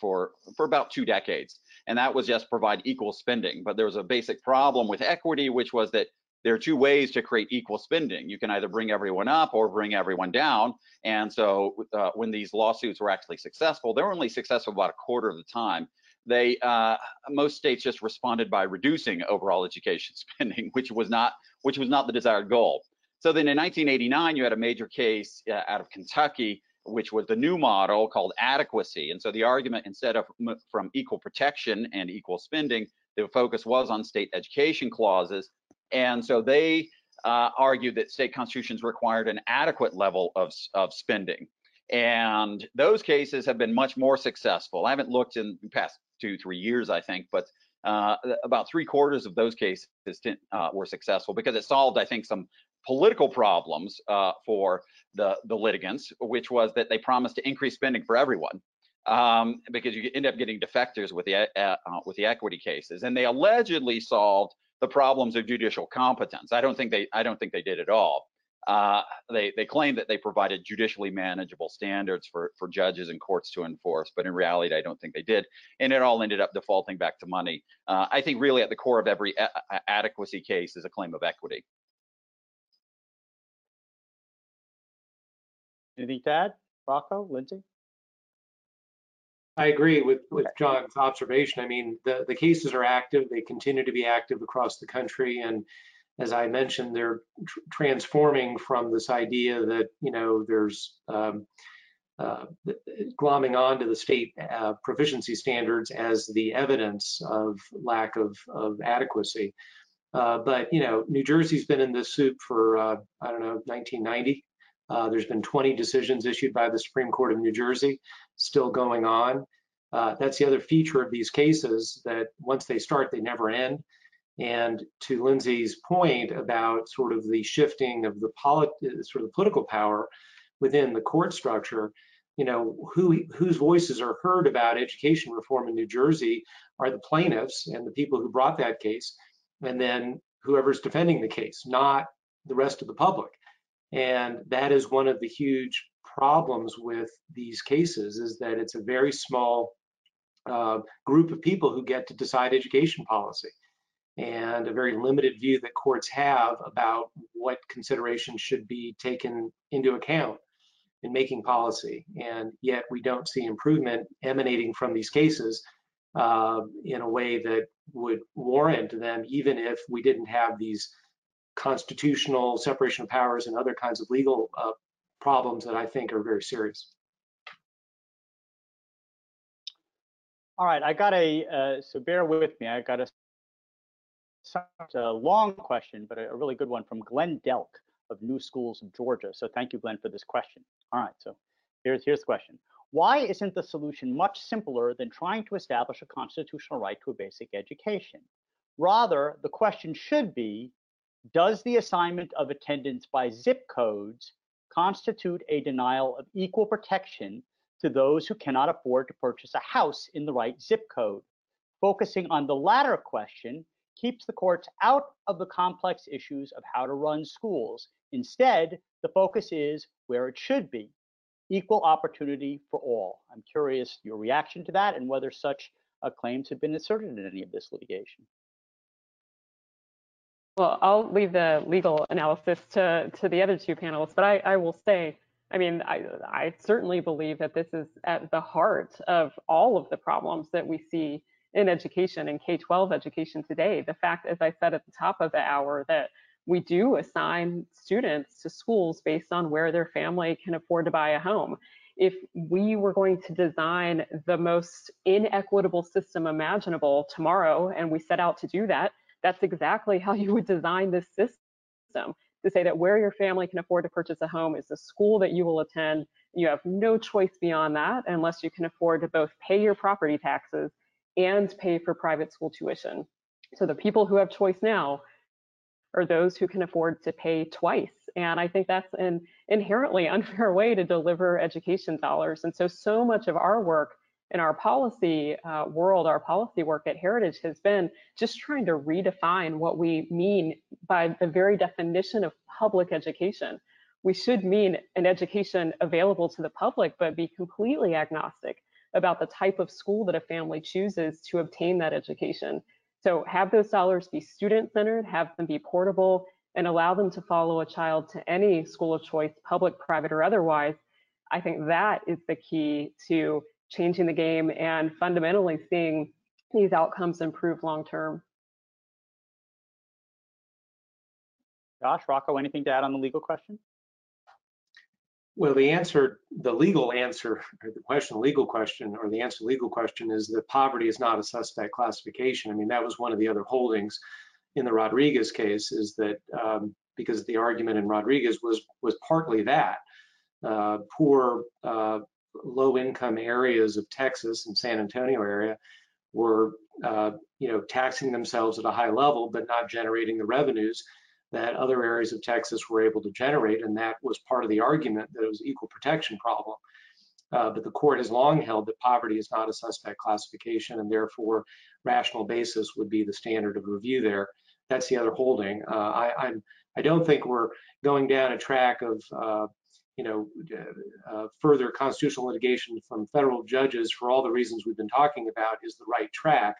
for for about two decades and that was just provide equal spending. But there was a basic problem with equity, which was that there are two ways to create equal spending. You can either bring everyone up or bring everyone down. And so uh, when these lawsuits were actually successful, they were only successful about a quarter of the time. They uh, most states just responded by reducing overall education (laughs) spending, which was not which was not the desired goal. So then in 1989, you had a major case uh, out of Kentucky which was the new model called adequacy. And so the argument, instead of from equal protection and equal spending, the focus was on state education clauses. And so they uh, argued that state constitutions required an adequate level of, of spending. And those cases have been much more successful. I haven't looked in the past two, three years, I think, but uh, about three quarters of those cases uh, were successful because it solved, I think, some political problems uh, for the, the litigants, which was that they promised to increase spending for everyone. Um, because you end up getting defectors with the uh, uh, with the equity cases, and they allegedly solved the problems of judicial competence. I don't think they I don't think they did at all. Uh, they they claim that they provided judicially manageable standards for for judges and courts to enforce, but in reality, I don't think they did, and it all ended up defaulting back to money. Uh, I think really at the core of every adequacy case is a claim of equity. Anything to add, Rocco, Lindsey? I agree with, with John's observation. I mean, the, the cases are active. They continue to be active across the country. And as I mentioned, they're tr transforming from this idea that, you know, there's um, uh, glomming onto the state uh, proficiency standards as the evidence of lack of, of adequacy. Uh, but, you know, New Jersey's been in this soup for, uh, I don't know, 1990. Uh, there's been 20 decisions issued by the Supreme Court of New Jersey, still going on. Uh, that's the other feature of these cases that once they start, they never end. And to Lindsey's point about sort of the shifting of the sort of political power within the court structure, you know, who whose voices are heard about education reform in New Jersey are the plaintiffs and the people who brought that case, and then whoever's defending the case, not the rest of the public. And that is one of the huge problems with these cases is that it's a very small uh, group of people who get to decide education policy and a very limited view that courts have about what considerations should be taken into account in making policy. And yet we don't see improvement emanating from these cases uh, in a way that would warrant them, even if we didn't have these constitutional separation of powers and other kinds of legal uh, problems that I think are very serious. All right, I got a, uh, so bear with me. I got a, a long question, but a, really good one from Glenn Delk of New Schools of Georgia. So thank you, Glenn, for this question. All right, so here's, here's the question. Why isn't the solution much simpler than trying to establish a constitutional right to a basic education? Rather, the question should be, does the assignment of attendance by zip codes constitute a denial of equal protection to those who cannot afford to purchase a house in the right zip code? Focusing on the latter question keeps the courts out of the complex issues of how to run schools. Instead, the focus is where it should be, equal opportunity for all. I'm curious your reaction to that and whether such uh, claims have been asserted in any of this litigation. Well, I'll leave the legal analysis to, to the other two panelists, but I, I will say, I mean, I, I certainly believe that this is at the heart of all of the problems that we see in education and K-12 education today. The fact, as I said at the top of the hour, that we do assign students to schools based on where their family can afford to buy a home. If we were going to design the most inequitable system imaginable tomorrow, and we set out to do that, that's exactly how you would design this system to say that where your family can afford to purchase a home is the school that you will attend. You have no choice beyond that unless you can afford to both pay your property taxes and pay for private school tuition. So the people who have choice now are those who can afford to pay twice. And I think that's an inherently (laughs) unfair way to deliver education dollars. And so, so much of our work in our policy uh, world, our policy work at Heritage has been just trying to redefine what we mean by the very definition of public education. We should mean an education available to the public, but be completely agnostic about the type of school that a family chooses to obtain that education. So have those dollars be student centered, have them be portable, and allow them to follow a child to any school of choice, public, private, or otherwise. I think that is the key to changing the game and fundamentally seeing these outcomes improve long term. Josh, Rocco, anything to add on the legal question? Well, the answer, the legal answer, or the question, the legal question, or the answer legal question is that poverty is not a suspect classification. I mean, that was one of the other holdings in the Rodriguez case is that um, because the argument in Rodriguez was was partly that uh, poor, uh, low-income areas of Texas and San Antonio area were, uh, you know, taxing themselves at a high level, but not generating the revenues that other areas of Texas were able to generate, and that was part of the argument that it was equal protection problem. Uh, but the court has long held that poverty is not a suspect classification, and therefore rational basis would be the standard of review there. That's the other holding. Uh, I, I'm, I don't think we're going down a track of, uh, you know, uh, further constitutional litigation from federal judges for all the reasons we've been talking about is the right track.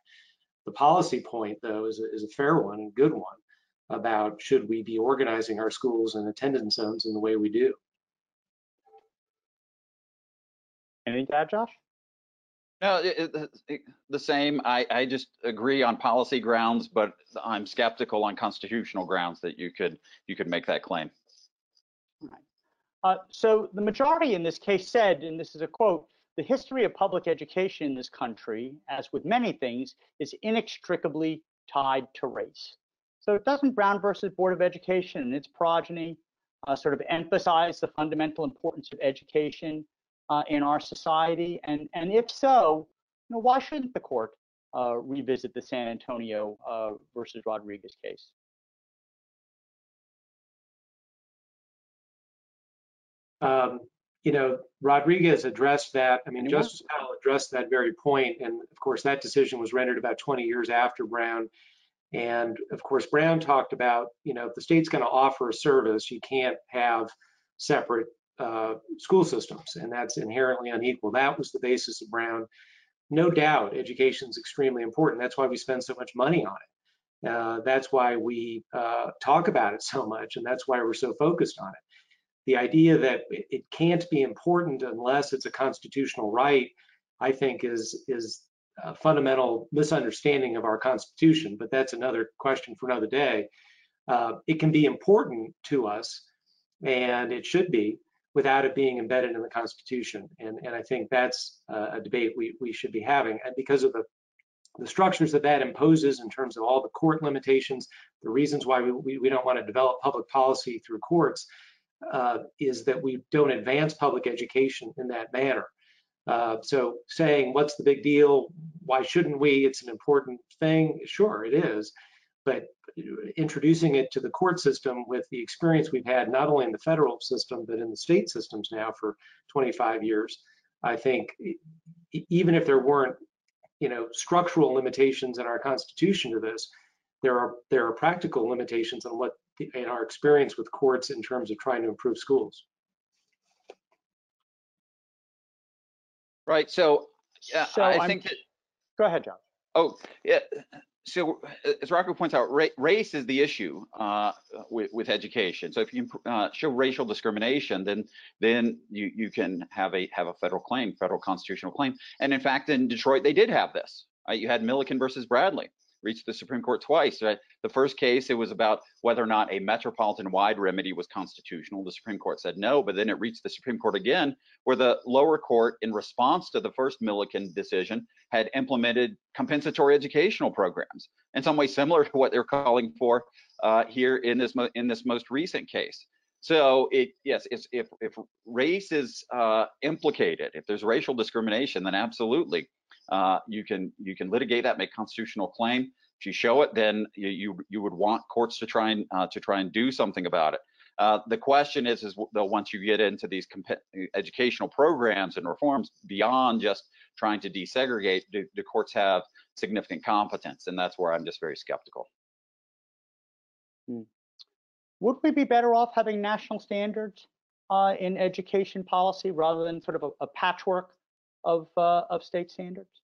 The policy point, though, is a, is a fair one and good one about should we be organizing our schools and attendance zones in the way we do. Anything to add, Josh? No, it, it, it, the same. I, I just agree on policy grounds, but I'm skeptical on constitutional grounds that you could you could make that claim. Right. Uh, so the majority in this case said, and this is a quote, the history of public education in this country, as with many things, is inextricably tied to race. So doesn't Brown versus Board of Education and its progeny uh, sort of emphasize the fundamental importance of education uh, in our society? And, and if so, you know, why shouldn't the court uh, revisit the San Antonio uh, versus Rodriguez case? Um, you know, Rodriguez addressed that. I mean, Justice Powell addressed that very point, and of course, that decision was rendered about 20 years after Brown. And of course, Brown talked about, you know, if the state's going to offer a service, you can't have separate uh, school systems, and that's inherently unequal. That was the basis of Brown. No doubt, education is extremely important. That's why we spend so much money on it. Uh, that's why we uh, talk about it (laughs) so much, and that's why we're so focused on it. The idea that it can't be important unless it's a constitutional right, I think, is is fundamental misunderstanding of our Constitution, but that's another question for another day. Uh, it can be important to us, and it should be, without it being embedded in the Constitution. And, and I think that's a debate we, we should be having. And because of the, the structures that that imposes in terms of all the court limitations, the reasons why we, we, we don't want to develop public policy through courts uh, is that we don't advance public education in that manner. Uh, so saying what's the big deal? Why shouldn't we? It's an important thing. Sure, it is. but introducing it to the court system with the experience we've had not only in the federal system but in the state systems now for 25 years, I think even if there weren't, you know, structural limitations in our constitution to this, there are there are practical limitations on what in our experience with courts in terms of trying to improve schools. Right. So, yeah, So I I'm- think that. Go ahead, John. Oh, yeah. So as Rocco points out, ra race is the issue uh, with, with education. So if you uh, show racial discrimination, then then you you can have a have a federal claim, federal constitutional claim. And in fact, in Detroit, they did have this. Right? You had Milliken versus Bradley reached the Supreme Court twice. Right? The first case, it was about whether or not a metropolitan-wide remedy was constitutional. The Supreme Court said no, but then it reached the Supreme Court again, where the lower court, in response to the first Milliken decision, had implemented compensatory educational programs, in some way similar to what they're calling for uh, here in this in this most recent case. So it yes, if if race is uh, implicated, if there's racial discrimination, then absolutely uh, you can you can litigate that, make constitutional claim. If you show it, then you you, you would want courts to try and uh, to try and do something about it. Uh, the question is, is though once you get into these educational programs and reforms beyond just trying to desegregate, do, do courts have significant competence? And that's where I'm just very skeptical. Hmm. Would we be better off having national standards uh, in education policy rather than sort of a, a patchwork of uh, of state standards?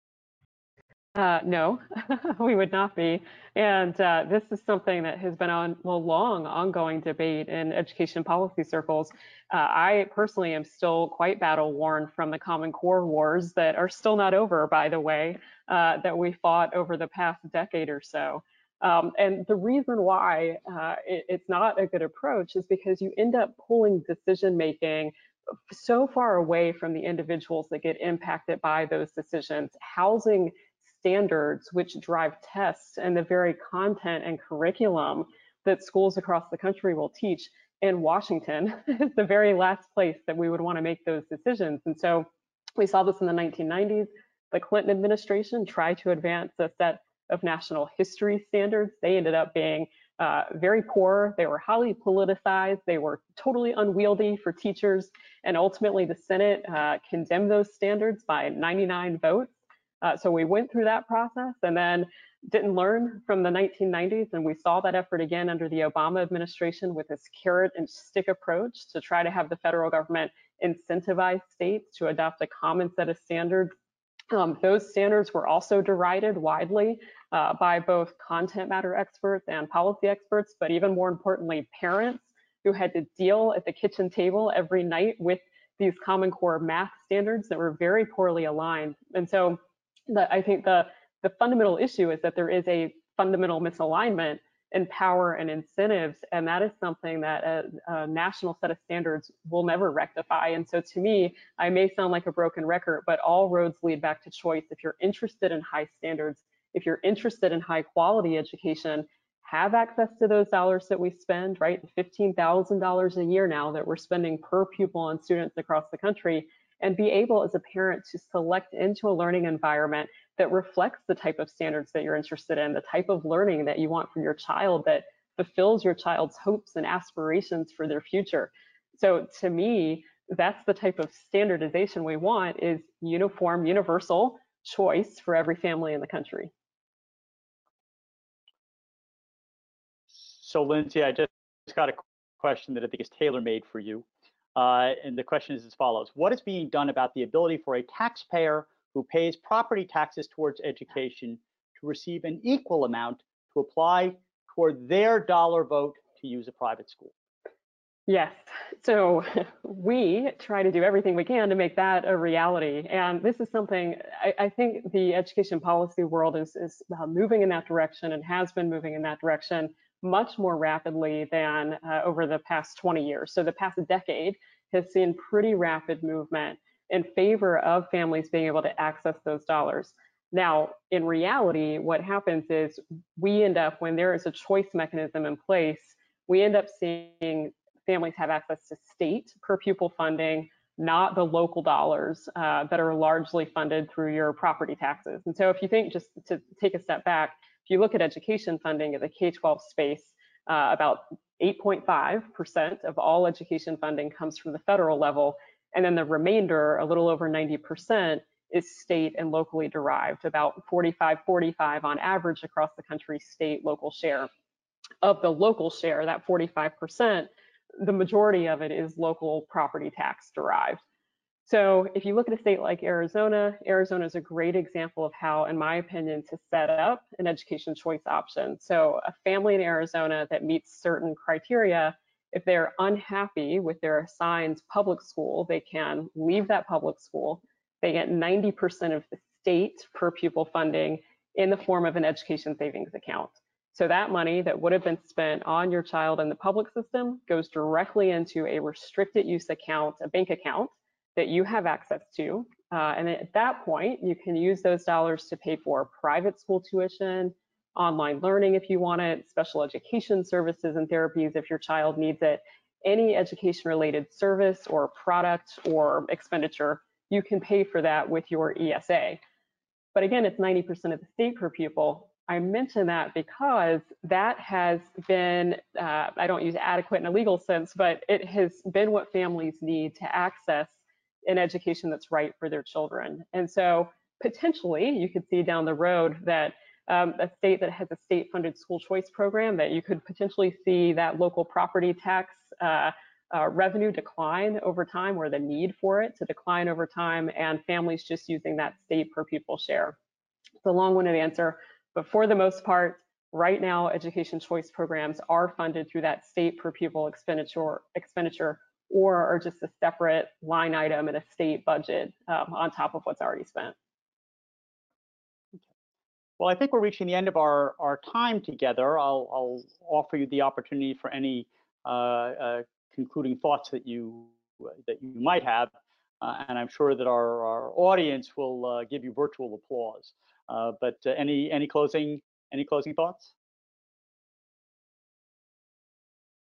Uh, no, (laughs) we would not be. And uh, this is something that has been on a long, ongoing debate in education policy circles. Uh, I personally am still quite battle worn from the Common Core wars that are still not over, by the way, uh, that we fought over the past decade or so. Um, and the reason why uh, it, it's not a good approach is because you end up pulling decision making so far away from the individuals that get impacted by those decisions. Housing standards which drive tests and the very content and curriculum that schools across the country will teach in Washington (laughs) is the very last place that we would want to make those decisions. And so we saw this in the 1990s. The Clinton administration tried to advance a set of national history standards. They ended up being uh, very poor. They were highly politicized. They were totally unwieldy for teachers. And ultimately, the Senate uh, condemned those standards by 99 votes. Uh, so we went through that process and then didn't learn from the 1990s. And we saw that effort again under the Obama administration with this carrot and stick approach to try to have the federal government incentivize states to adopt a common set of standards. Um, those standards were also derided widely uh, by both content matter experts and policy experts, but even more importantly, parents who had to deal at the kitchen table every night with these Common Core math standards that were very poorly aligned. And so the, I think the, the fundamental issue is that there is a fundamental misalignment in power and incentives, and that is something that a, a, national set of standards will never rectify. And so to me, I may sound like a broken record, but all roads lead back to choice. If you're interested in high standards, if you're interested in high quality education, have access to those dollars that we spend, right? $15,000 a year now that we're spending per pupil on students across the country and be able as a parent to select into a learning environment that reflects the type of standards that you're interested in, the type of learning that you want for your child that fulfills your child's hopes and aspirations for their future. So to me, that's the type of standardization we want is uniform, universal choice for every family in the country. So Lindsey, I just got a question that I think is tailor-made for you. Uh, and the question is as follows. What is being done about the ability for a taxpayer who pays property taxes towards education to receive an equal amount to apply toward their dollar vote to use a private school? Yes. So we try to do everything we can to make that a reality. And this is something I, I think the education policy world is, is uh, moving in that direction and has been moving in that direction much more rapidly than uh, over the past 20 years. So the past decade has seen pretty rapid movement in favor of families being able to access those dollars. Now, in reality, what happens is we end up, when there is a choice mechanism in place, we end up seeing families have access to state per pupil funding, not the local dollars uh, that are largely funded through your property taxes. And so if you think just to take a step back, If you look at education funding in the K-12 space, uh, about 8.5% of all education funding comes from the federal level, and then the remainder, a little over 90%, is state and locally derived, about 45 45 on average across the country, state local share. Of the local share, that 45%, the majority of it is local property tax derived. So if you look at a state like Arizona, Arizona is a great example of how, in my opinion, to set up an education choice option. So a family in Arizona that meets certain criteria, if they're unhappy with their assigned public school, they can leave that public school. They get 90% of the state per pupil funding in the form of an education savings account. So that money that would have been spent on your child in the public system goes directly into a restricted use account, a bank account, that you have access to. Uh, and at that point, you can use those dollars to pay for private school tuition, online learning if you want it, special education services and therapies if your child needs it, any education related service or product or expenditure, you can pay for that with your ESA. But again, it's 90% of the state per pupil. I mention that because that has been, uh, I don't use adequate in a legal sense, but it has been what families need to access an education that's right for their children. And so potentially you could see down the road that um, a state that has a state funded school choice program that you could potentially see that local property tax uh, uh, revenue decline over time or the need for it to decline over time and families just using that state per pupil share. It's a long-winded answer, but for the most part, right now education choice programs are funded through that state per pupil expenditure expenditure or are just a separate line item in a state budget um, on top of what's already spent. Well, I think we're reaching the end of our, our time together. I'll, I'll offer you the opportunity for any uh, uh, concluding thoughts that you that you might have, uh, and I'm sure that our, our audience will uh, give you virtual applause. Uh, but uh, any any closing any closing thoughts?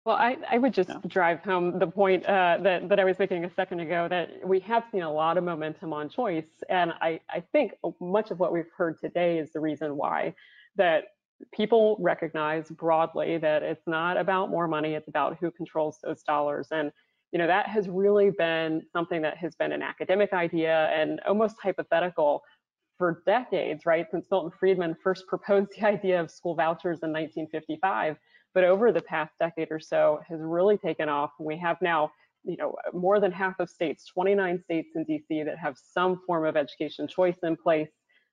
Well, I, I would just yeah. drive home the point uh, that, that I was making a second ago that we have seen a lot of momentum on choice. And I, I think much of what we've heard today is the reason why that people recognize broadly that it's not about more money, it's about who controls those dollars. And you know that has really been something that has been an academic idea and almost hypothetical for decades, right? Since Milton Friedman first proposed (laughs) the idea of school vouchers in 1955 but over the past decade or so has really taken off. We have now, you know, more than half of states, 29 states in DC that have some form of education choice in place.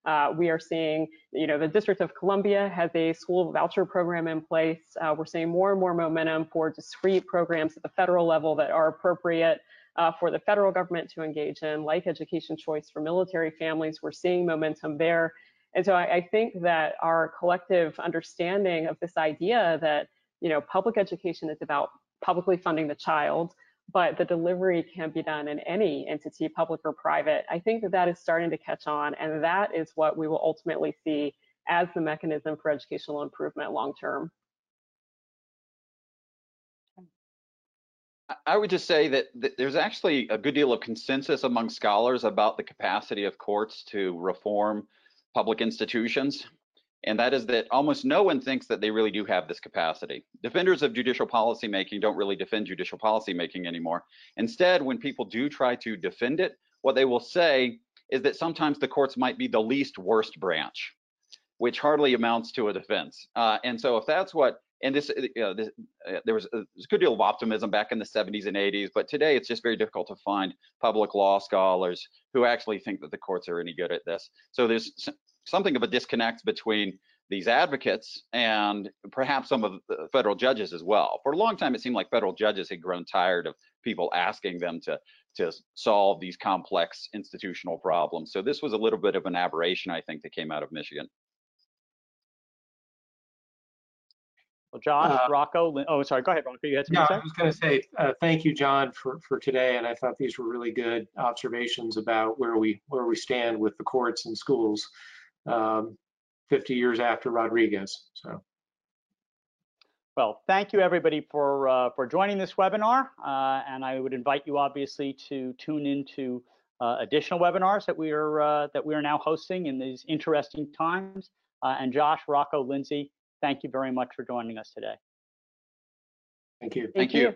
Uh, we are seeing, you know, the District of Columbia has a school voucher program in place. Uh, we're seeing more and more momentum for discrete programs at the federal level that are appropriate uh, for the federal government to engage in, like education choice for military families. We're seeing momentum there. And so I, I think that our collective understanding of this idea that you know public education is about publicly funding the child, but the delivery can be done in any entity, public or private. I think that that is starting to catch on, and that is what we will ultimately see as the mechanism for educational improvement long term. I would just say that, that, there's actually a good deal of consensus among scholars about the capacity of courts to reform public institutions, and that is that almost no one thinks that they really do have this capacity. Defenders of judicial policymaking don't really defend judicial policymaking anymore. Instead, when people do try to defend it, what they will say is that sometimes the courts might be the least worst branch, which hardly amounts to a defense. Uh, and so if that's what and this, know, this, uh, there was a, a, good deal of optimism back in the 70s and 80s, but today it's just very difficult to find public law scholars who actually think that the courts are any good at this. So there's something of a disconnect between these advocates and perhaps some of the federal judges as well. For a long time, it seemed like federal judges had grown tired of people asking them to to solve these complex institutional problems. So this was a little bit of an aberration, I think, that came out of Michigan. Well, John, uh, Rocco, oh, sorry, go ahead, Rocco. You had something yeah, I was going to say uh, thank you, John, for for today, and I thought these were really good observations about where we where we stand with the courts and schools, um, 50 years after Rodriguez. So. Well, thank you everybody for uh, for joining this webinar, uh, and I would invite you obviously to tune into uh, additional webinars that we are uh, that we are now hosting in these interesting times. Uh, and Josh, Rocco, Lindsey, thank you very much for joining us today. Thank you. Thank you.